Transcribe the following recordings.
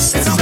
best.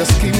just keep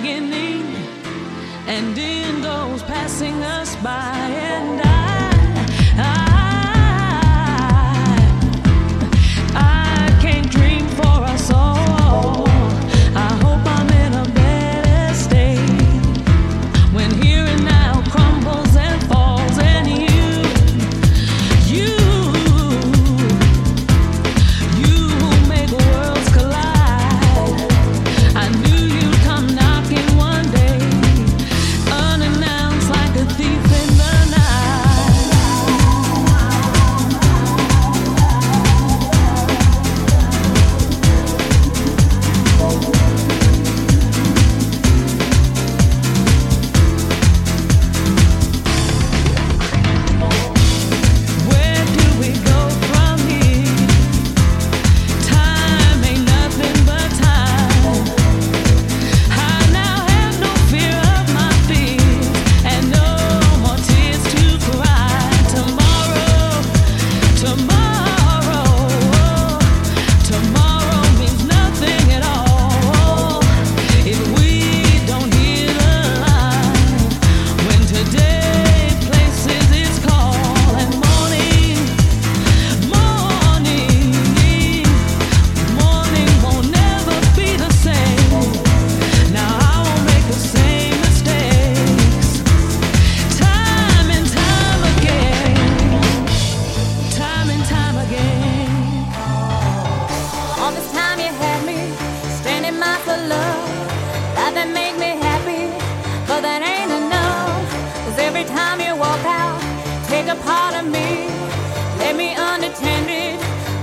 beginning and in those passing us by and I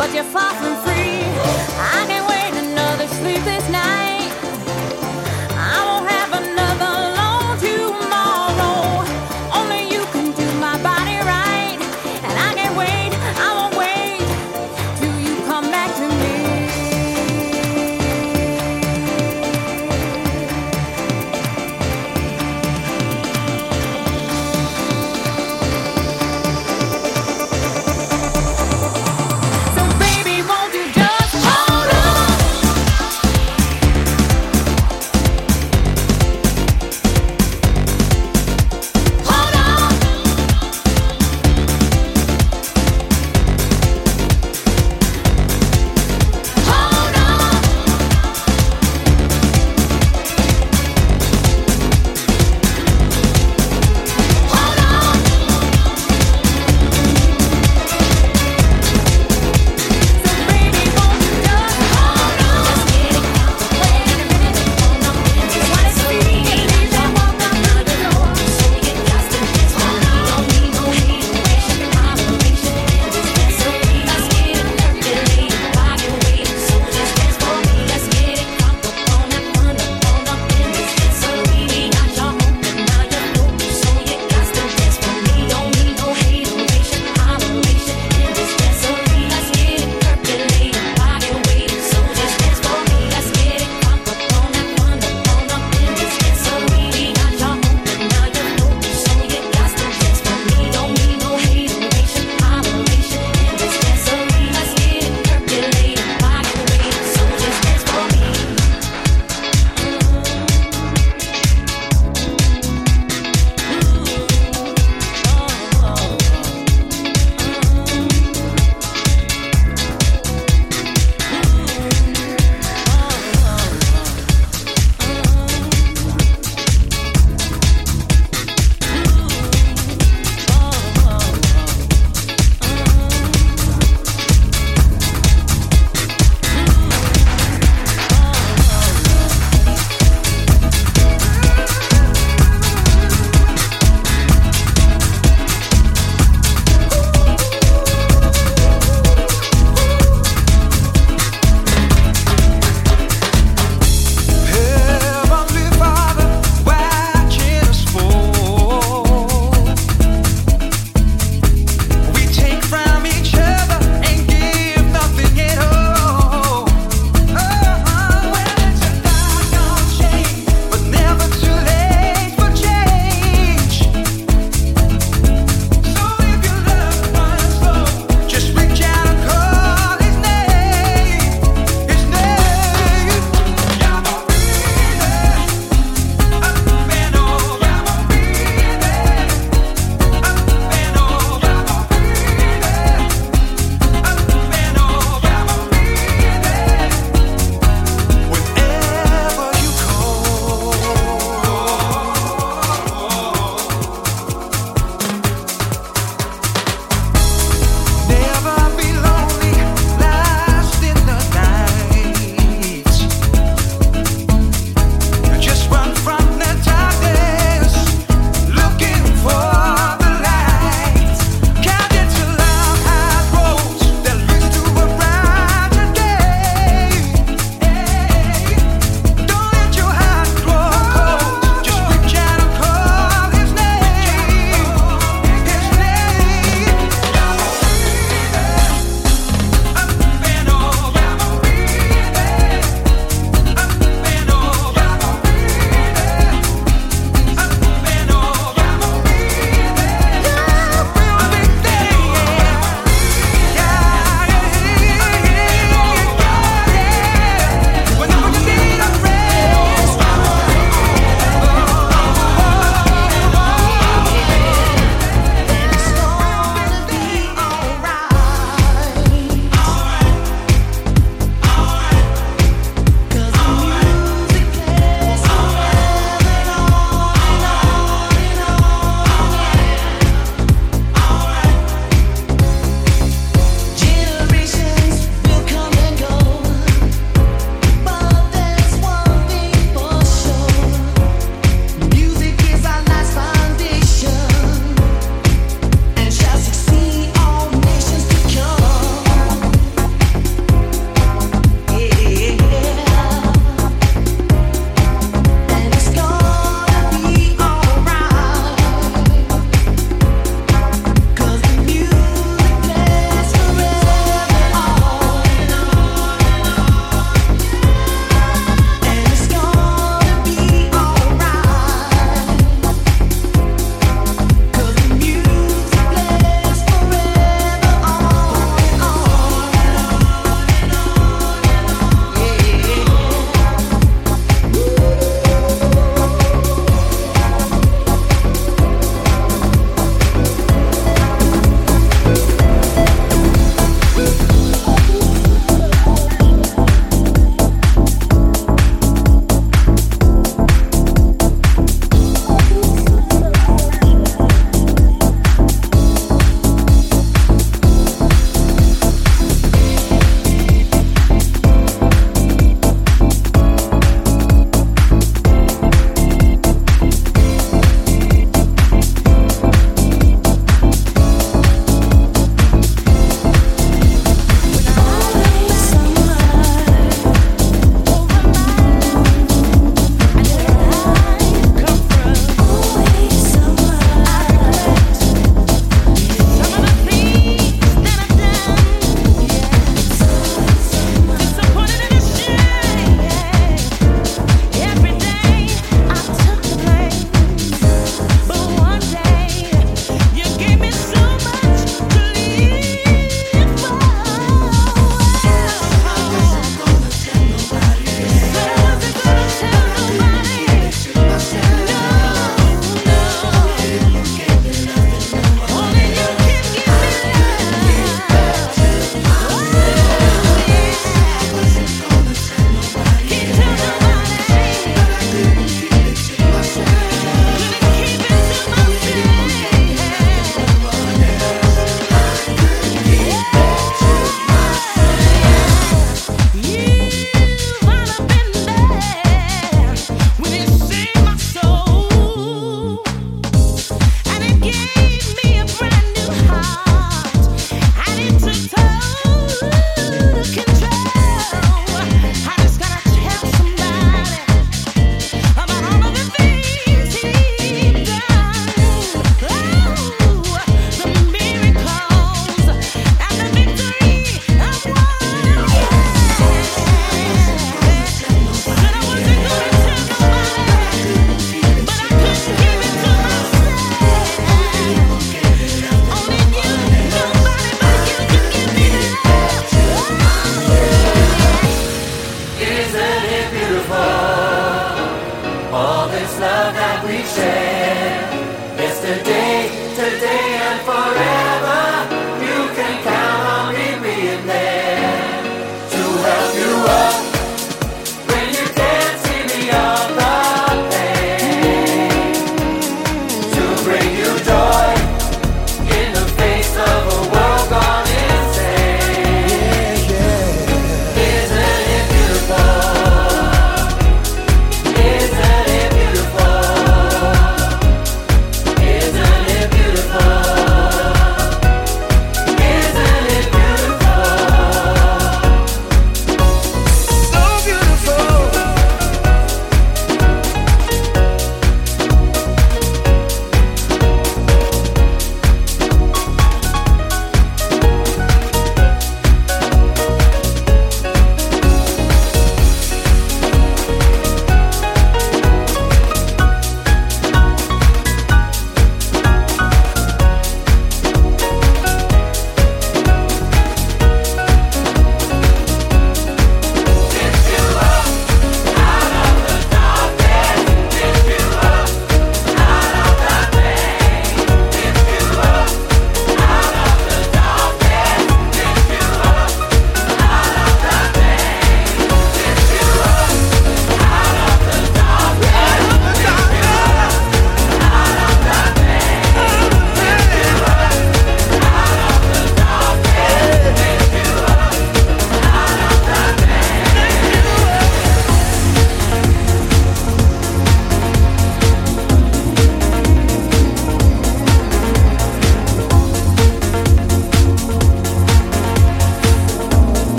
but you're far from free.